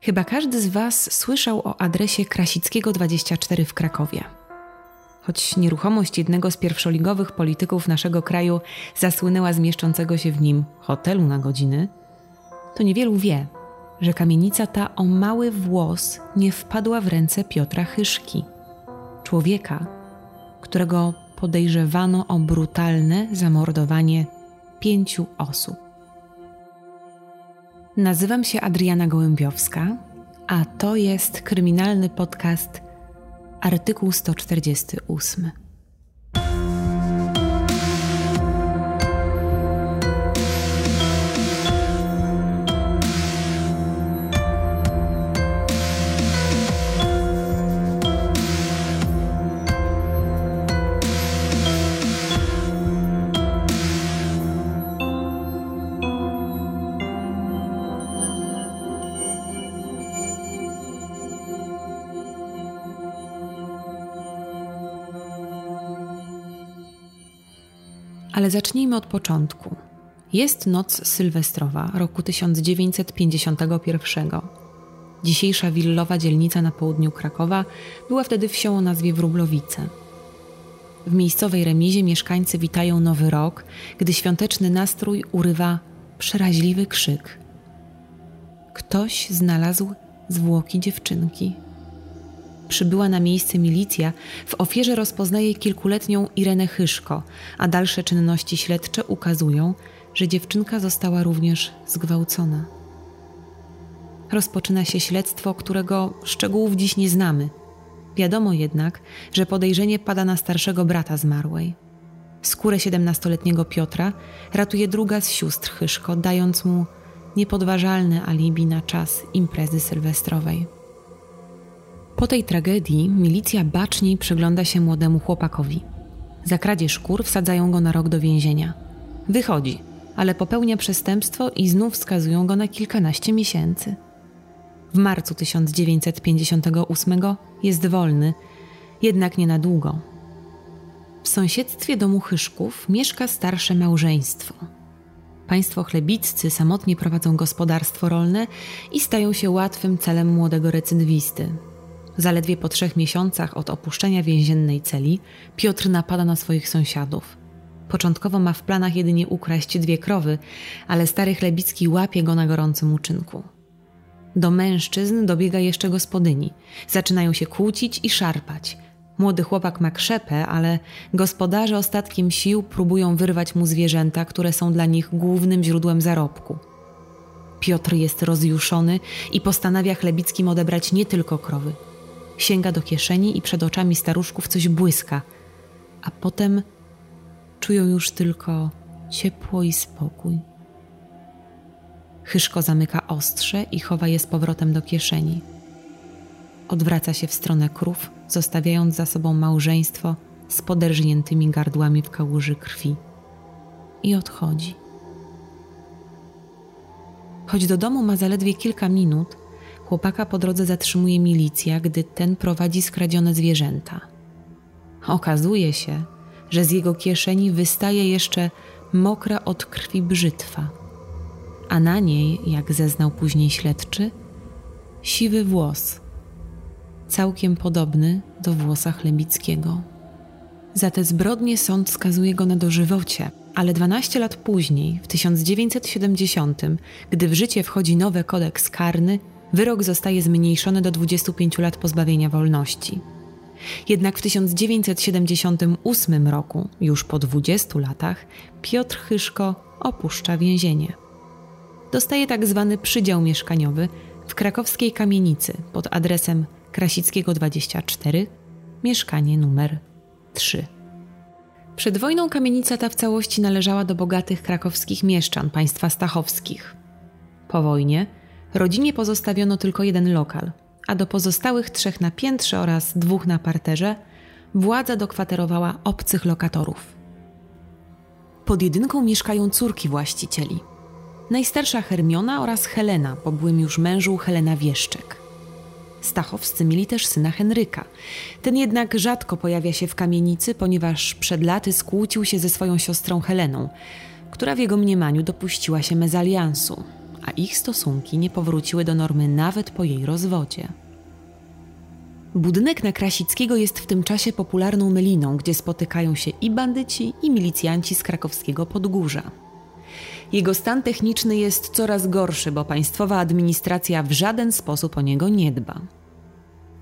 Chyba każdy z Was słyszał o adresie Krasickiego 24 w Krakowie. Choć nieruchomość jednego z pierwszoligowych polityków naszego kraju zasłynęła z mieszczącego się w nim hotelu na godziny, to niewielu wie, że kamienica ta o mały włos nie wpadła w ręce Piotra Chyszki, człowieka, którego podejrzewano o brutalne zamordowanie pięciu osób. Nazywam się Adriana Gołębiowska, a to jest kryminalny podcast Artykuł 148. Ale zacznijmy od początku. Jest noc sylwestrowa roku 1951. Dzisiejsza willowa dzielnica na południu Krakowa była wtedy wsią o nazwie Wróblowice. W miejscowej remizie mieszkańcy witają nowy rok, gdy świąteczny nastrój urywa przeraźliwy krzyk. Ktoś znalazł zwłoki dziewczynki. Przybyła na miejsce milicja, w ofierze rozpoznaje kilkuletnią Irenę Chyszko, a dalsze czynności śledcze ukazują, że dziewczynka została również zgwałcona. Rozpoczyna się śledztwo, którego szczegółów dziś nie znamy. Wiadomo jednak, że podejrzenie pada na starszego brata zmarłej. Skórę siedemnastoletniego Piotra ratuje druga z sióstr Chyszko, dając mu niepodważalne alibi na czas imprezy sylwestrowej. Po tej tragedii milicja baczniej przygląda się młodemu chłopakowi. Za kradzież kur wsadzają go na rok do więzienia. Wychodzi, ale popełnia przestępstwo i znów skazują go na kilkanaście miesięcy. W marcu 1958 jest wolny, jednak nie na długo. W sąsiedztwie domu Chyszków mieszka starsze małżeństwo. Państwo chlebiccy samotnie prowadzą gospodarstwo rolne i stają się łatwym celem młodego recydywisty. Zaledwie po trzech miesiącach od opuszczenia więziennej celi Piotr napada na swoich sąsiadów. Początkowo ma w planach jedynie ukraść dwie krowy, ale stary chlebicki łapie go na gorącym uczynku. Do mężczyzn dobiega jeszcze gospodyni. Zaczynają się kłócić i szarpać. Młody chłopak ma krzepę, ale gospodarze ostatkiem sił próbują wyrwać mu zwierzęta, które są dla nich głównym źródłem zarobku. Piotr jest rozjuszony i postanawia chlebickim odebrać nie tylko krowy, Sięga do kieszeni i przed oczami staruszków coś błyska, a potem czują już tylko ciepło i spokój. Chyszko zamyka ostrze i chowa je z powrotem do kieszeni. Odwraca się w stronę krów, zostawiając za sobą małżeństwo z poderżniętymi gardłami w kałuży krwi. I odchodzi. Choć do domu ma zaledwie kilka minut, Chłopaka po drodze zatrzymuje milicja, gdy ten prowadzi skradzione zwierzęta. Okazuje się, że z jego kieszeni wystaje jeszcze mokra od krwi brzytwa, a na niej, jak zeznał później śledczy, siwy włos, całkiem podobny do włosa Chlebickiego. Za te zbrodnie sąd skazuje go na dożywocie, ale 12 lat później, w 1970, gdy w życie wchodzi nowy kodeks karny, wyrok zostaje zmniejszony do 25 lat pozbawienia wolności. Jednak w 1978 roku, już po 20 latach, Piotr Chyszko opuszcza więzienie. Dostaje tak zwany przydział mieszkaniowy w krakowskiej kamienicy pod adresem Krasickiego 24, mieszkanie numer 3. Przed wojną kamienica ta w całości należała do bogatych krakowskich mieszczan państwa stachowskich. Po wojnie Rodzinie pozostawiono tylko jeden lokal, a do pozostałych trzech na piętrze oraz dwóch na parterze władza dokwaterowała obcych lokatorów. Pod jedynką mieszkają córki właścicieli. Najstarsza Hermiona oraz Helena, po byłym już mężu Helena Wieszczek. Stachowscy mieli też syna Henryka. Ten jednak rzadko pojawia się w kamienicy, ponieważ przed laty skłócił się ze swoją siostrą Heleną, która w jego mniemaniu dopuściła się mezaliansu, a ich stosunki nie powróciły do normy nawet po jej rozwodzie. Budynek na Krasickiego jest w tym czasie popularną myliną, gdzie spotykają się i bandyci, i milicjanci z krakowskiego Podgórza. Jego stan techniczny jest coraz gorszy, bo państwowa administracja w żaden sposób o niego nie dba.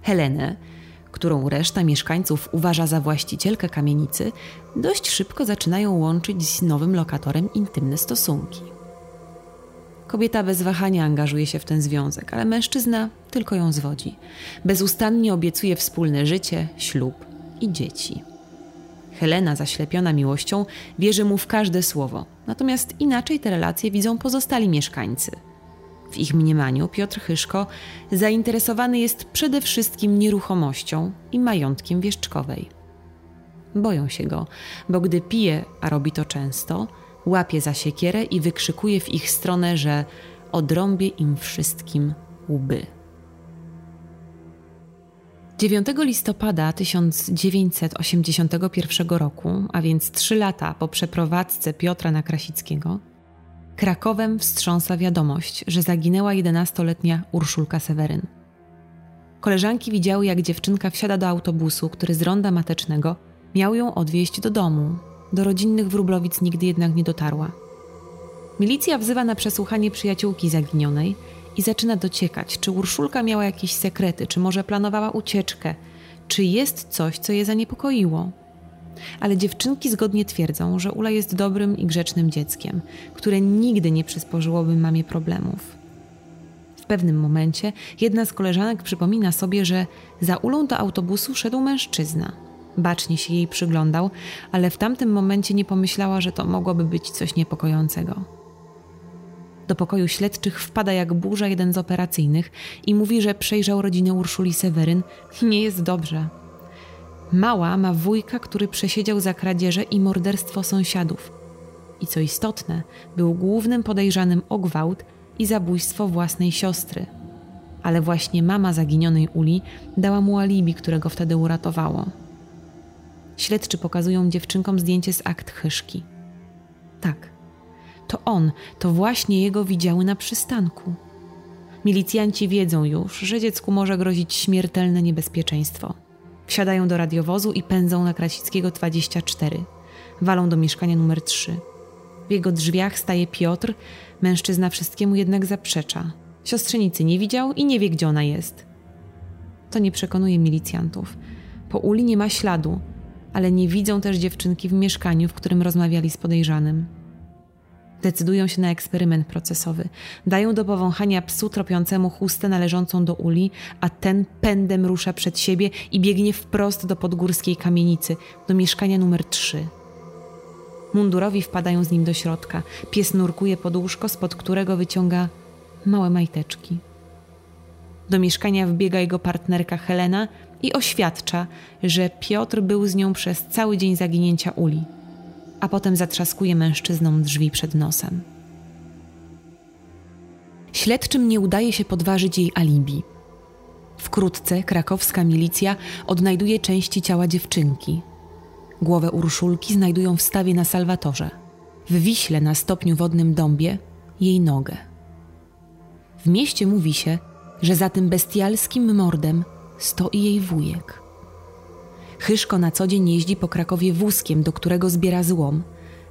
Helenę, którą reszta mieszkańców uważa za właścicielkę kamienicy, dość szybko zaczynają łączyć z nowym lokatorem intymne stosunki. Kobieta bez wahania angażuje się w ten związek, ale mężczyzna tylko ją zwodzi. Bezustannie obiecuje wspólne życie, ślub i dzieci. Helena, zaślepiona miłością, wierzy mu w każde słowo, natomiast inaczej te relacje widzą pozostali mieszkańcy. W ich mniemaniu Piotr Chyszko zainteresowany jest przede wszystkim nieruchomością i majątkiem wieszczkowej. Boją się go, bo gdy pije, a robi to często, łapie za siekierę i wykrzykuje w ich stronę, że odrąbie im wszystkim łby. 9 listopada 1981 roku, a więc trzy lata po przeprowadzce Piotra na Krasickiego, Krakowem wstrząsa wiadomość, że zaginęła 11-letnia Urszulka Seweryn. Koleżanki widziały, jak dziewczynka wsiada do autobusu, który z ronda matecznego miał ją odwieźć do domu. Do rodzinnych wróblowic nigdy jednak nie dotarła. Milicja wzywa na przesłuchanie przyjaciółki zaginionej i zaczyna dociekać, czy Urszulka miała jakieś sekrety, czy może planowała ucieczkę, czy jest coś, co je zaniepokoiło. Ale dziewczynki zgodnie twierdzą, że Ula jest dobrym i grzecznym dzieckiem, które nigdy nie przysporzyłoby mamie problemów. W pewnym momencie jedna z koleżanek przypomina sobie, że za Ulą do autobusu szedł mężczyzna. Bacznie się jej przyglądał, ale w tamtym momencie nie pomyślała, że to mogłoby być coś niepokojącego. Do pokoju śledczych wpada jak burza jeden z operacyjnych i mówi, że przejrzał rodzinę Urszuli Seweryn i nie jest dobrze. Mała ma wujka, który przesiedział za kradzieże i morderstwo sąsiadów. I co istotne, był głównym podejrzanym o gwałt i zabójstwo własnej siostry. Ale właśnie mama zaginionej Uli dała mu alibi, którego wtedy uratowało. Śledczy pokazują dziewczynkom zdjęcie z akt chyszki. Tak, to on, to właśnie jego widziały na przystanku. Milicjanci wiedzą już, że dziecku może grozić śmiertelne niebezpieczeństwo. Wsiadają do radiowozu i pędzą na Krasickiego 24. Walą do mieszkania numer 3. W jego drzwiach staje Piotr, mężczyzna wszystkiemu jednak zaprzecza. Siostrzenicy nie widział i nie wie, gdzie ona jest. To nie przekonuje milicjantów. Po uli nie ma śladu, ale nie widzą też dziewczynki w mieszkaniu, w którym rozmawiali z podejrzanym. Decydują się na eksperyment procesowy. Dają do powąchania psu tropiącemu chustę należącą do uli, a ten pędem rusza przed siebie i biegnie wprost do podgórskiej kamienicy, do mieszkania numer 3. Mundurowi wpadają z nim do środka. Pies nurkuje pod łóżko, spod którego wyciąga małe majteczki. Do mieszkania wbiega jego partnerka Helena i oświadcza, że Piotr był z nią przez cały dzień zaginięcia uli a potem zatrzaskuje mężczyznom drzwi przed nosem. Śledczym nie udaje się podważyć jej alibi. Wkrótce krakowska milicja odnajduje części ciała dziewczynki. Głowę Urszulki znajdują w stawie na Salwatorze. W Wiśle na stopniu wodnym Dąbie jej nogę. W mieście mówi się, że za tym bestialskim mordem stoi jej wujek. Chyszko na co dzień jeździ po Krakowie wózkiem, do którego zbiera złom,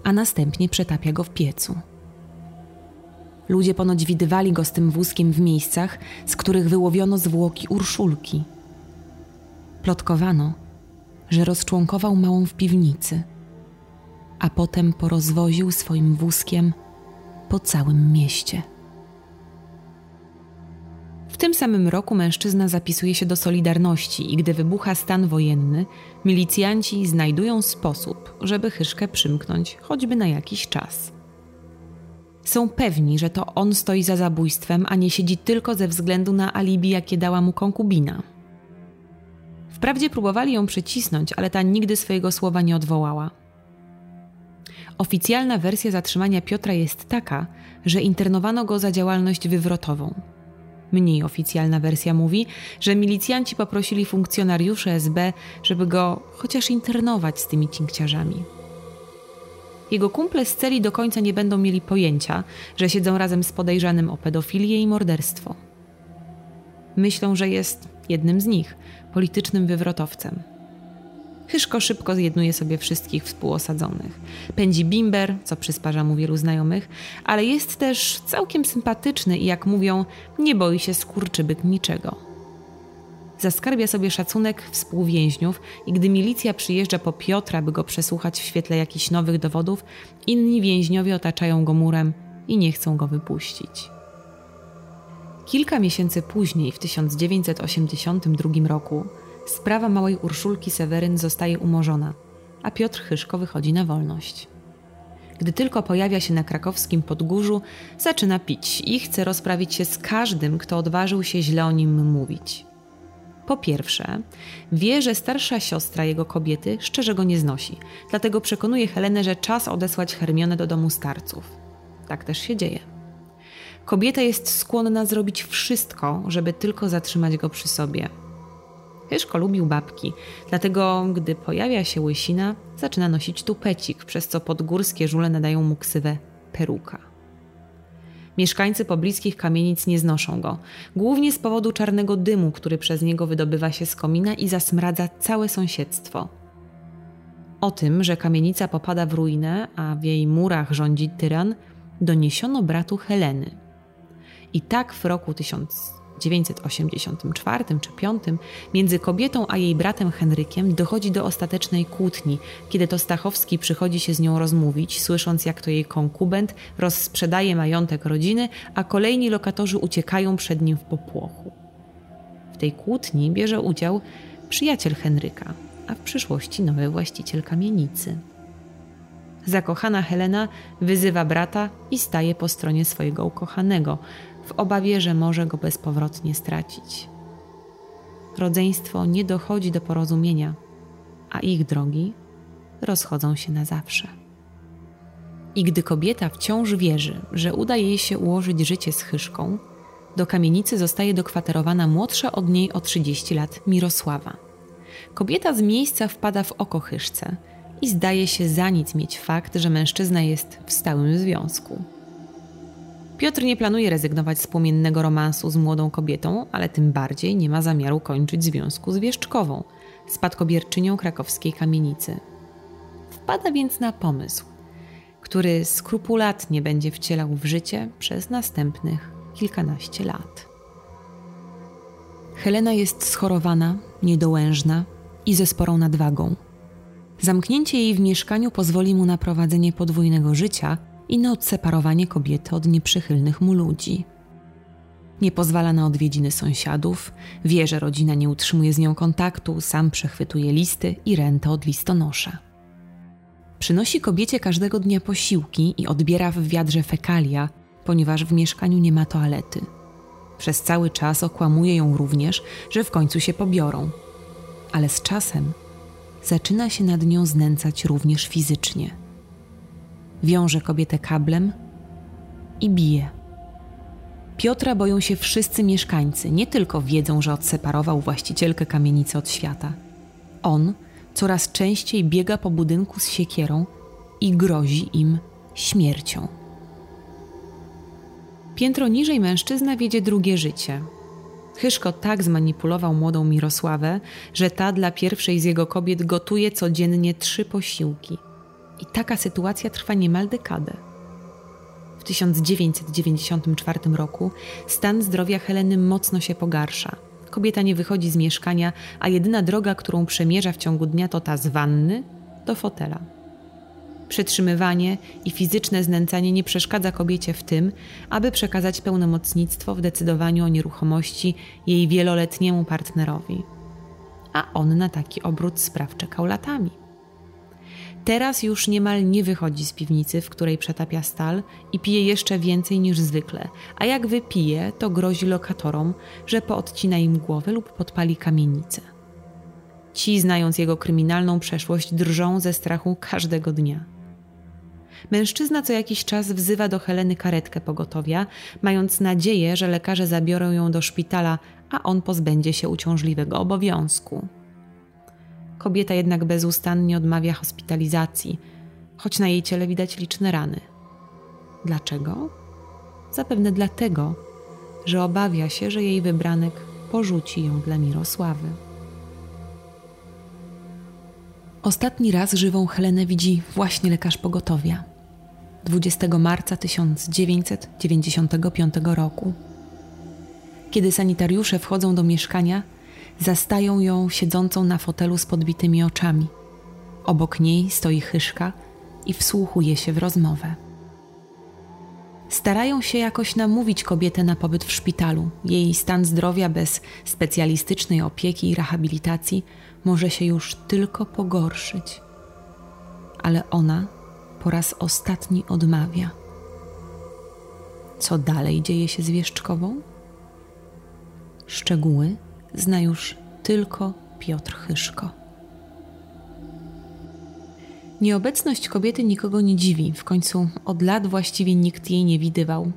a następnie przetapia go w piecu. Ludzie ponoć widywali go z tym wózkiem w miejscach, z których wyłowiono zwłoki Urszulki. Plotkowano, że rozczłonkował małą w piwnicy, a potem porozwoził swoim wózkiem po całym mieście. W tym samym roku mężczyzna zapisuje się do Solidarności i gdy wybucha stan wojenny, milicjanci znajdują sposób, żeby Chyszkę przymknąć choćby na jakiś czas. Są pewni, że to on stoi za zabójstwem, a nie siedzi tylko ze względu na alibi, jakie dała mu konkubina. Wprawdzie próbowali ją przycisnąć, ale ta nigdy swojego słowa nie odwołała. Oficjalna wersja zatrzymania Piotra jest taka, że internowano go za działalność wywrotową. Mniej oficjalna wersja mówi, że milicjanci poprosili funkcjonariuszy SB, żeby go chociaż internować z tymi cinkciarzami. Jego kumple z celi do końca nie będą mieli pojęcia, że siedzą razem z podejrzanym o pedofilię i morderstwo. Myślą, że jest jednym z nich, politycznym wywrotowcem. Hyszko szybko zjednuje sobie wszystkich współosadzonych. Pędzi bimber, co przysparza mu wielu znajomych, ale jest też całkiem sympatyczny i jak mówią, nie boi się skurczybyk niczego. Zaskarbia sobie szacunek współwięźniów i gdy milicja przyjeżdża po Piotra, by go przesłuchać w świetle jakichś nowych dowodów, inni więźniowie otaczają go murem i nie chcą go wypuścić. Kilka miesięcy później, w 1982 roku, sprawa małej Urszulki Seweryn zostaje umorzona, a Piotr Chyszko wychodzi na wolność. Gdy tylko pojawia się na krakowskim podgórzu, zaczyna pić i chce rozprawić się z każdym, kto odważył się źle o nim mówić. Po pierwsze, wie, że starsza siostra jego kobiety szczerze go nie znosi, dlatego przekonuje Helenę, że czas odesłać Hermionę do domu starców. Tak też się dzieje. Kobieta jest skłonna zrobić wszystko, żeby tylko zatrzymać go przy sobie. Hyszko lubił babki, dlatego gdy pojawia się łysina, zaczyna nosić tupecik, przez co podgórskie żule nadają mu ksywę peruka. Mieszkańcy pobliskich kamienic nie znoszą go, głównie z powodu czarnego dymu, który przez niego wydobywa się z komina i zasmradza całe sąsiedztwo. O tym, że kamienica popada w ruinę, a w jej murach rządzi tyran, doniesiono bratu Heleny. I tak w roku 1000 1984 czy 5 między kobietą a jej bratem Henrykiem dochodzi do ostatecznej kłótni, kiedy to Stachowski przychodzi się z nią rozmówić, słysząc jak to jej konkubent rozsprzedaje majątek rodziny, a kolejni lokatorzy uciekają przed nim w popłochu. W tej kłótni bierze udział przyjaciel Henryka, a w przyszłości nowy właściciel kamienicy. Zakochana Helena wyzywa brata i staje po stronie swojego ukochanego, w obawie, że może go bezpowrotnie stracić. Rodzeństwo nie dochodzi do porozumienia, a ich drogi rozchodzą się na zawsze. I gdy kobieta wciąż wierzy, że uda jej się ułożyć życie z Chyszką, do kamienicy zostaje dokwaterowana młodsza od niej o 30 lat Mirosława. Kobieta z miejsca wpada w oko Chyszce i zdaje się za nic mieć fakt, że mężczyzna jest w stałym związku. Piotr nie planuje rezygnować z płomiennego romansu z młodą kobietą, ale tym bardziej nie ma zamiaru kończyć związku z Wieszczkową, spadkobierczynią krakowskiej kamienicy. Wpada więc na pomysł, który skrupulatnie będzie wcielał w życie przez następnych kilkanaście lat. Helena jest schorowana, niedołężna i ze sporą nadwagą. Zamknięcie jej w mieszkaniu pozwoli mu na prowadzenie podwójnego życia – i na odseparowanie kobiety od nieprzychylnych mu ludzi. Nie pozwala na odwiedziny sąsiadów, wie, że rodzina nie utrzymuje z nią kontaktu, sam przechwytuje listy i rentę od listonosza. Przynosi kobiecie każdego dnia posiłki i odbiera w wiadrze fekalia, ponieważ w mieszkaniu nie ma toalety. Przez cały czas okłamuje ją również, że w końcu się pobiorą. Ale z czasem zaczyna się nad nią znęcać również fizycznie wiąże kobietę kablem i bije. Piotra boją się wszyscy mieszkańcy, nie tylko wiedzą, że odseparował właścicielkę kamienicy od świata. On coraz częściej biega po budynku z siekierą i grozi im śmiercią. Piętro niżej mężczyzna wiedzie drugie życie. Hyszko tak zmanipulował młodą Mirosławę, że ta dla pierwszej z jego kobiet gotuje codziennie trzy posiłki – i taka sytuacja trwa niemal dekadę. W 1994 roku stan zdrowia Heleny mocno się pogarsza. Kobieta nie wychodzi z mieszkania, a jedyna droga, którą przemierza w ciągu dnia, to ta z wanny do fotela. Przetrzymywanie i fizyczne znęcanie nie przeszkadza kobiecie w tym, aby przekazać pełnomocnictwo w decydowaniu o nieruchomości jej wieloletniemu partnerowi. A on na taki obrót spraw czekał latami. Teraz już niemal nie wychodzi z piwnicy, w której przetapia stal i pije jeszcze więcej niż zwykle, a jak wypije, to grozi lokatorom, że poodcina im głowę lub podpali kamienicę. Ci, znając jego kryminalną przeszłość, drżą ze strachu każdego dnia. Mężczyzna co jakiś czas wzywa do Heleny karetkę pogotowia, mając nadzieję, że lekarze zabiorą ją do szpitala, a on pozbędzie się uciążliwego obowiązku. Kobieta jednak bezustannie odmawia hospitalizacji, choć na jej ciele widać liczne rany. Dlaczego? Zapewne dlatego, że obawia się, że jej wybranek porzuci ją dla Mirosławy. Ostatni raz żywą Helenę widzi właśnie lekarz pogotowia. 20 marca 1995 roku. Kiedy sanitariusze wchodzą do mieszkania, zastają ją siedzącą na fotelu z podbitymi oczami. Obok niej stoi Chyszka i wsłuchuje się w rozmowę. Starają się jakoś namówić kobietę na pobyt w szpitalu. Jej stan zdrowia bez specjalistycznej opieki i rehabilitacji może się już tylko pogorszyć. Ale ona po raz ostatni odmawia. Co dalej dzieje się z Wieszczkową? Szczegóły zna już tylko Piotr Chyszko. Nieobecność kobiety nikogo nie dziwi, w końcu od lat właściwie nikt jej nie widywał.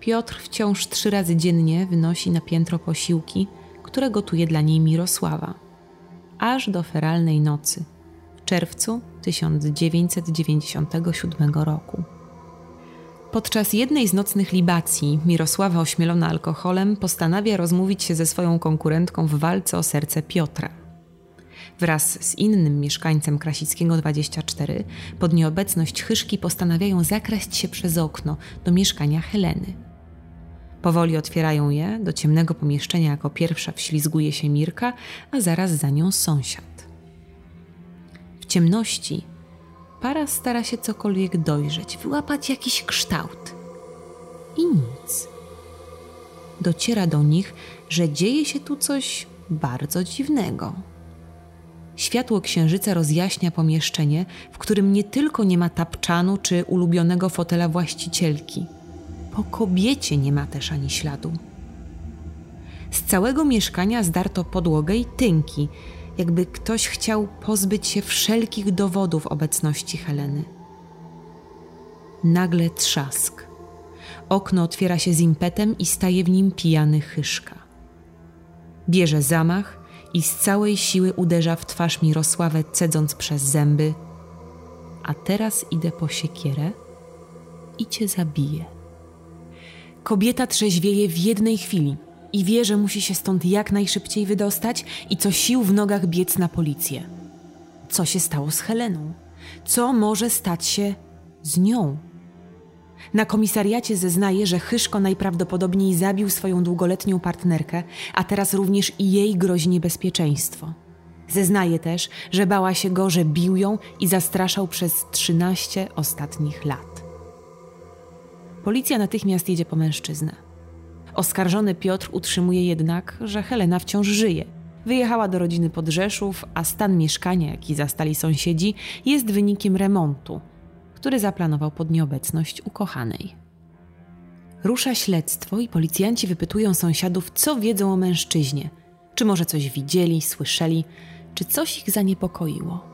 Piotr wciąż trzy razy dziennie wynosi na piętro posiłki, które gotuje dla niej Mirosława. Aż do feralnej nocy, w czerwcu 1997 roku. Podczas jednej z nocnych libacji Mirosława ośmielona alkoholem postanawia rozmówić się ze swoją konkurentką w walce o serce Piotra. Wraz z innym mieszkańcem Krasickiego 24 pod nieobecność Chyszki postanawiają zakraść się przez okno do mieszkania Heleny. Powoli otwierają je, do ciemnego pomieszczenia jako pierwsza wślizguje się Mirka, a zaraz za nią sąsiad. W ciemności para stara się cokolwiek dojrzeć, wyłapać jakiś kształt. I nic. Dociera do nich, że dzieje się tu coś bardzo dziwnego. Światło księżyca rozjaśnia pomieszczenie, w którym nie tylko nie ma tapczanu czy ulubionego fotela właścicielki. Po kobiecie nie ma też ani śladu. Z całego mieszkania zdarto podłogę i tynki, jakby ktoś chciał pozbyć się wszelkich dowodów obecności Heleny. Nagle trzask. Okno otwiera się z impetem i staje w nim pijany chyszka. Bierze zamach i z całej siły uderza w twarz Mirosławę, cedząc przez zęby. A teraz idę po siekierę i cię zabiję. Kobieta trzeźwieje w jednej chwili i wie, że musi się stąd jak najszybciej wydostać i co sił w nogach biec na policję. Co się stało z Heleną? Co może stać się z nią? Na komisariacie zeznaje, że Chyszko najprawdopodobniej zabił swoją długoletnią partnerkę, a teraz również i jej grozi niebezpieczeństwo. Zeznaje też, że bała się go, że bił ją i zastraszał przez 13 ostatnich lat. Policja natychmiast jedzie po mężczyznę. Oskarżony Piotr utrzymuje jednak, że Helena wciąż żyje. Wyjechała do rodziny pod Rzeszów, a stan mieszkania, jaki zastali sąsiedzi, jest wynikiem remontu, który zaplanował pod nieobecność ukochanej. Rusza śledztwo i policjanci wypytują sąsiadów, co wiedzą o mężczyźnie. Czy może coś widzieli, słyszeli, czy coś ich zaniepokoiło.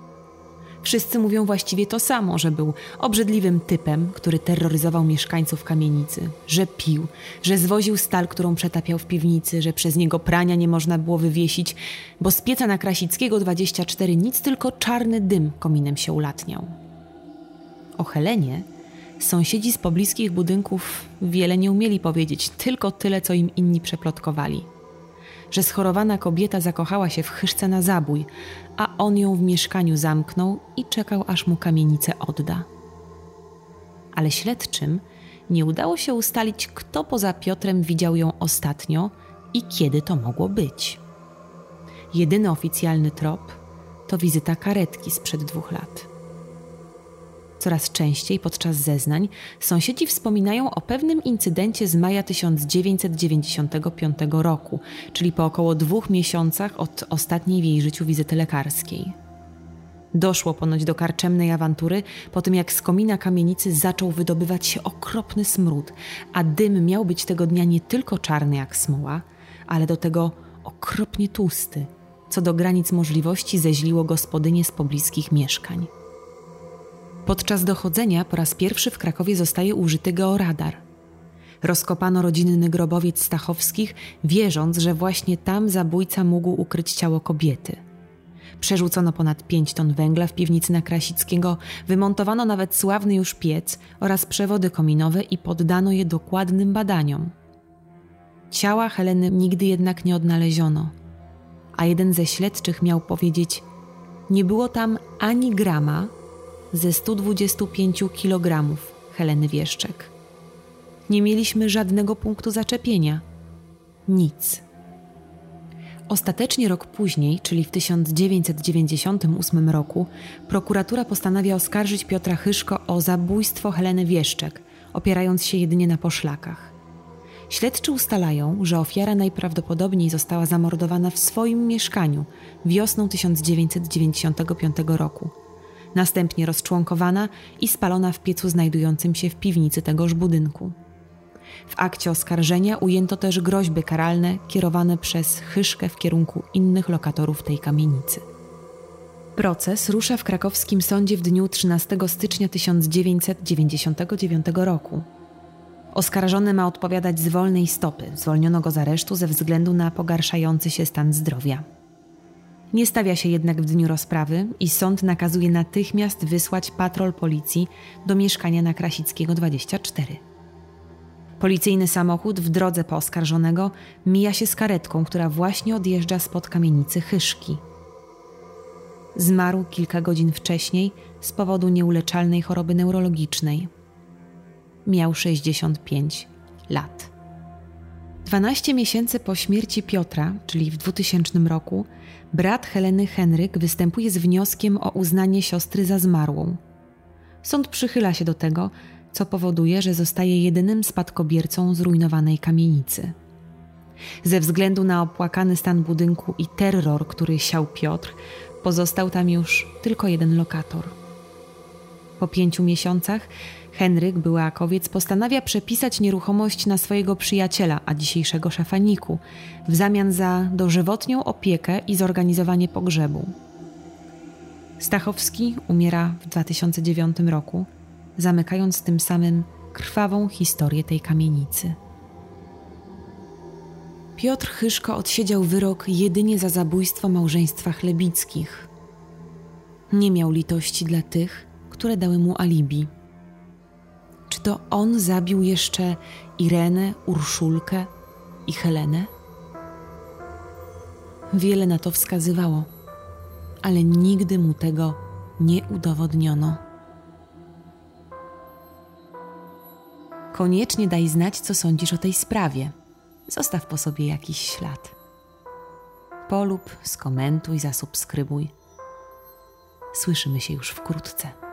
Wszyscy mówią właściwie to samo, że był obrzydliwym typem, który terroryzował mieszkańców kamienicy, że pił, że zwoził stal, którą przetapiał w piwnicy, że przez niego prania nie można było wywiesić, bo z pieca na Krasickiego 24 nic, tylko czarny dym kominem się ulatniał. O Helenie sąsiedzi z pobliskich budynków wiele nie umieli powiedzieć, tylko tyle, co im inni przeplotkowali. Że schorowana kobieta zakochała się w chyszce na zabój, a on ją w mieszkaniu zamknął i czekał, aż mu kamienicę odda. Ale śledczym nie udało się ustalić, kto poza Piotrem widział ją ostatnio i kiedy to mogło być. Jedyny oficjalny trop to wizyta karetki sprzed dwóch lat. Coraz częściej podczas zeznań sąsiedzi wspominają o pewnym incydencie z maja 1995 roku, czyli po około dwóch miesiącach od ostatniej w jej życiu wizyty lekarskiej. Doszło ponoć do karczemnej awantury po tym, jak z komina kamienicy zaczął wydobywać się okropny smród, a dym miał być tego dnia nie tylko czarny jak smoła, ale do tego okropnie tłusty, co do granic możliwości zeźliło gospodynie z pobliskich mieszkań. Podczas dochodzenia po raz pierwszy w Krakowie zostaje użyty georadar. Rozkopano rodzinny grobowiec Stachowskich, wierząc, że właśnie tam zabójca mógł ukryć ciało kobiety. Przerzucono ponad 5 ton węgla w piwnicy na Krasickiego, wymontowano nawet sławny już piec oraz przewody kominowe i poddano je dokładnym badaniom. Ciała Heleny nigdy jednak nie odnaleziono, a jeden ze śledczych miał powiedzieć: Nie było tam ani grama ze 125 kg Heleny Wieszczek. Nie mieliśmy żadnego punktu zaczepienia. Nic. Ostatecznie rok później, czyli w 1998 roku, prokuratura postanawia oskarżyć Piotra Chyszko o zabójstwo Heleny Wieszczek, opierając się jedynie na poszlakach. Śledczy ustalają, że ofiara najprawdopodobniej została zamordowana w swoim mieszkaniu wiosną 1995 roku. Następnie rozczłonkowana i spalona w piecu znajdującym się w piwnicy tegoż budynku. W akcie oskarżenia ujęto też groźby karalne kierowane przez Chyszkę w kierunku innych lokatorów tej kamienicy. Proces rusza w krakowskim sądzie w dniu 13 stycznia 1999 roku. Oskarżony ma odpowiadać z wolnej stopy. Zwolniono go z aresztu ze względu na pogarszający się stan zdrowia. Nie stawia się jednak w dniu rozprawy i sąd nakazuje natychmiast wysłać patrol policji do mieszkania na Krasickiego 24. Policyjny samochód w drodze po oskarżonego mija się z karetką, która właśnie odjeżdża spod kamienicy Chyszki. Zmarł kilka godzin wcześniej z powodu nieuleczalnej choroby neurologicznej. Miał 65 lat. 12 miesięcy po śmierci Piotra, czyli w 2000 roku, brat Heleny Henryk występuje z wnioskiem o uznanie siostry za zmarłą. Sąd przychyla się do tego, co powoduje, że zostaje jedynym spadkobiercą zrujnowanej kamienicy. Ze względu na opłakany stan budynku i terror, który siał Piotr, pozostał tam już tylko jeden lokator. Po pięciu miesiącach Henryk, byłakowiec, postanawia przepisać nieruchomość na swojego przyjaciela, a dzisiejszego szefa Niku, w zamian za dożywotnią opiekę i zorganizowanie pogrzebu. Stachowski umiera w 2009 roku, zamykając tym samym krwawą historię tej kamienicy. Piotr Chyszko odsiedział wyrok jedynie za zabójstwo małżeństwa chlebickich. Nie miał litości dla tych, które dały mu alibi. Czy to on zabił jeszcze Irenę, Urszulkę i Helenę? Wiele na to wskazywało, ale nigdy mu tego nie udowodniono. Koniecznie daj znać, co sądzisz o tej sprawie. Zostaw po sobie jakiś ślad. Polub, skomentuj, zasubskrybuj. Słyszymy się już wkrótce.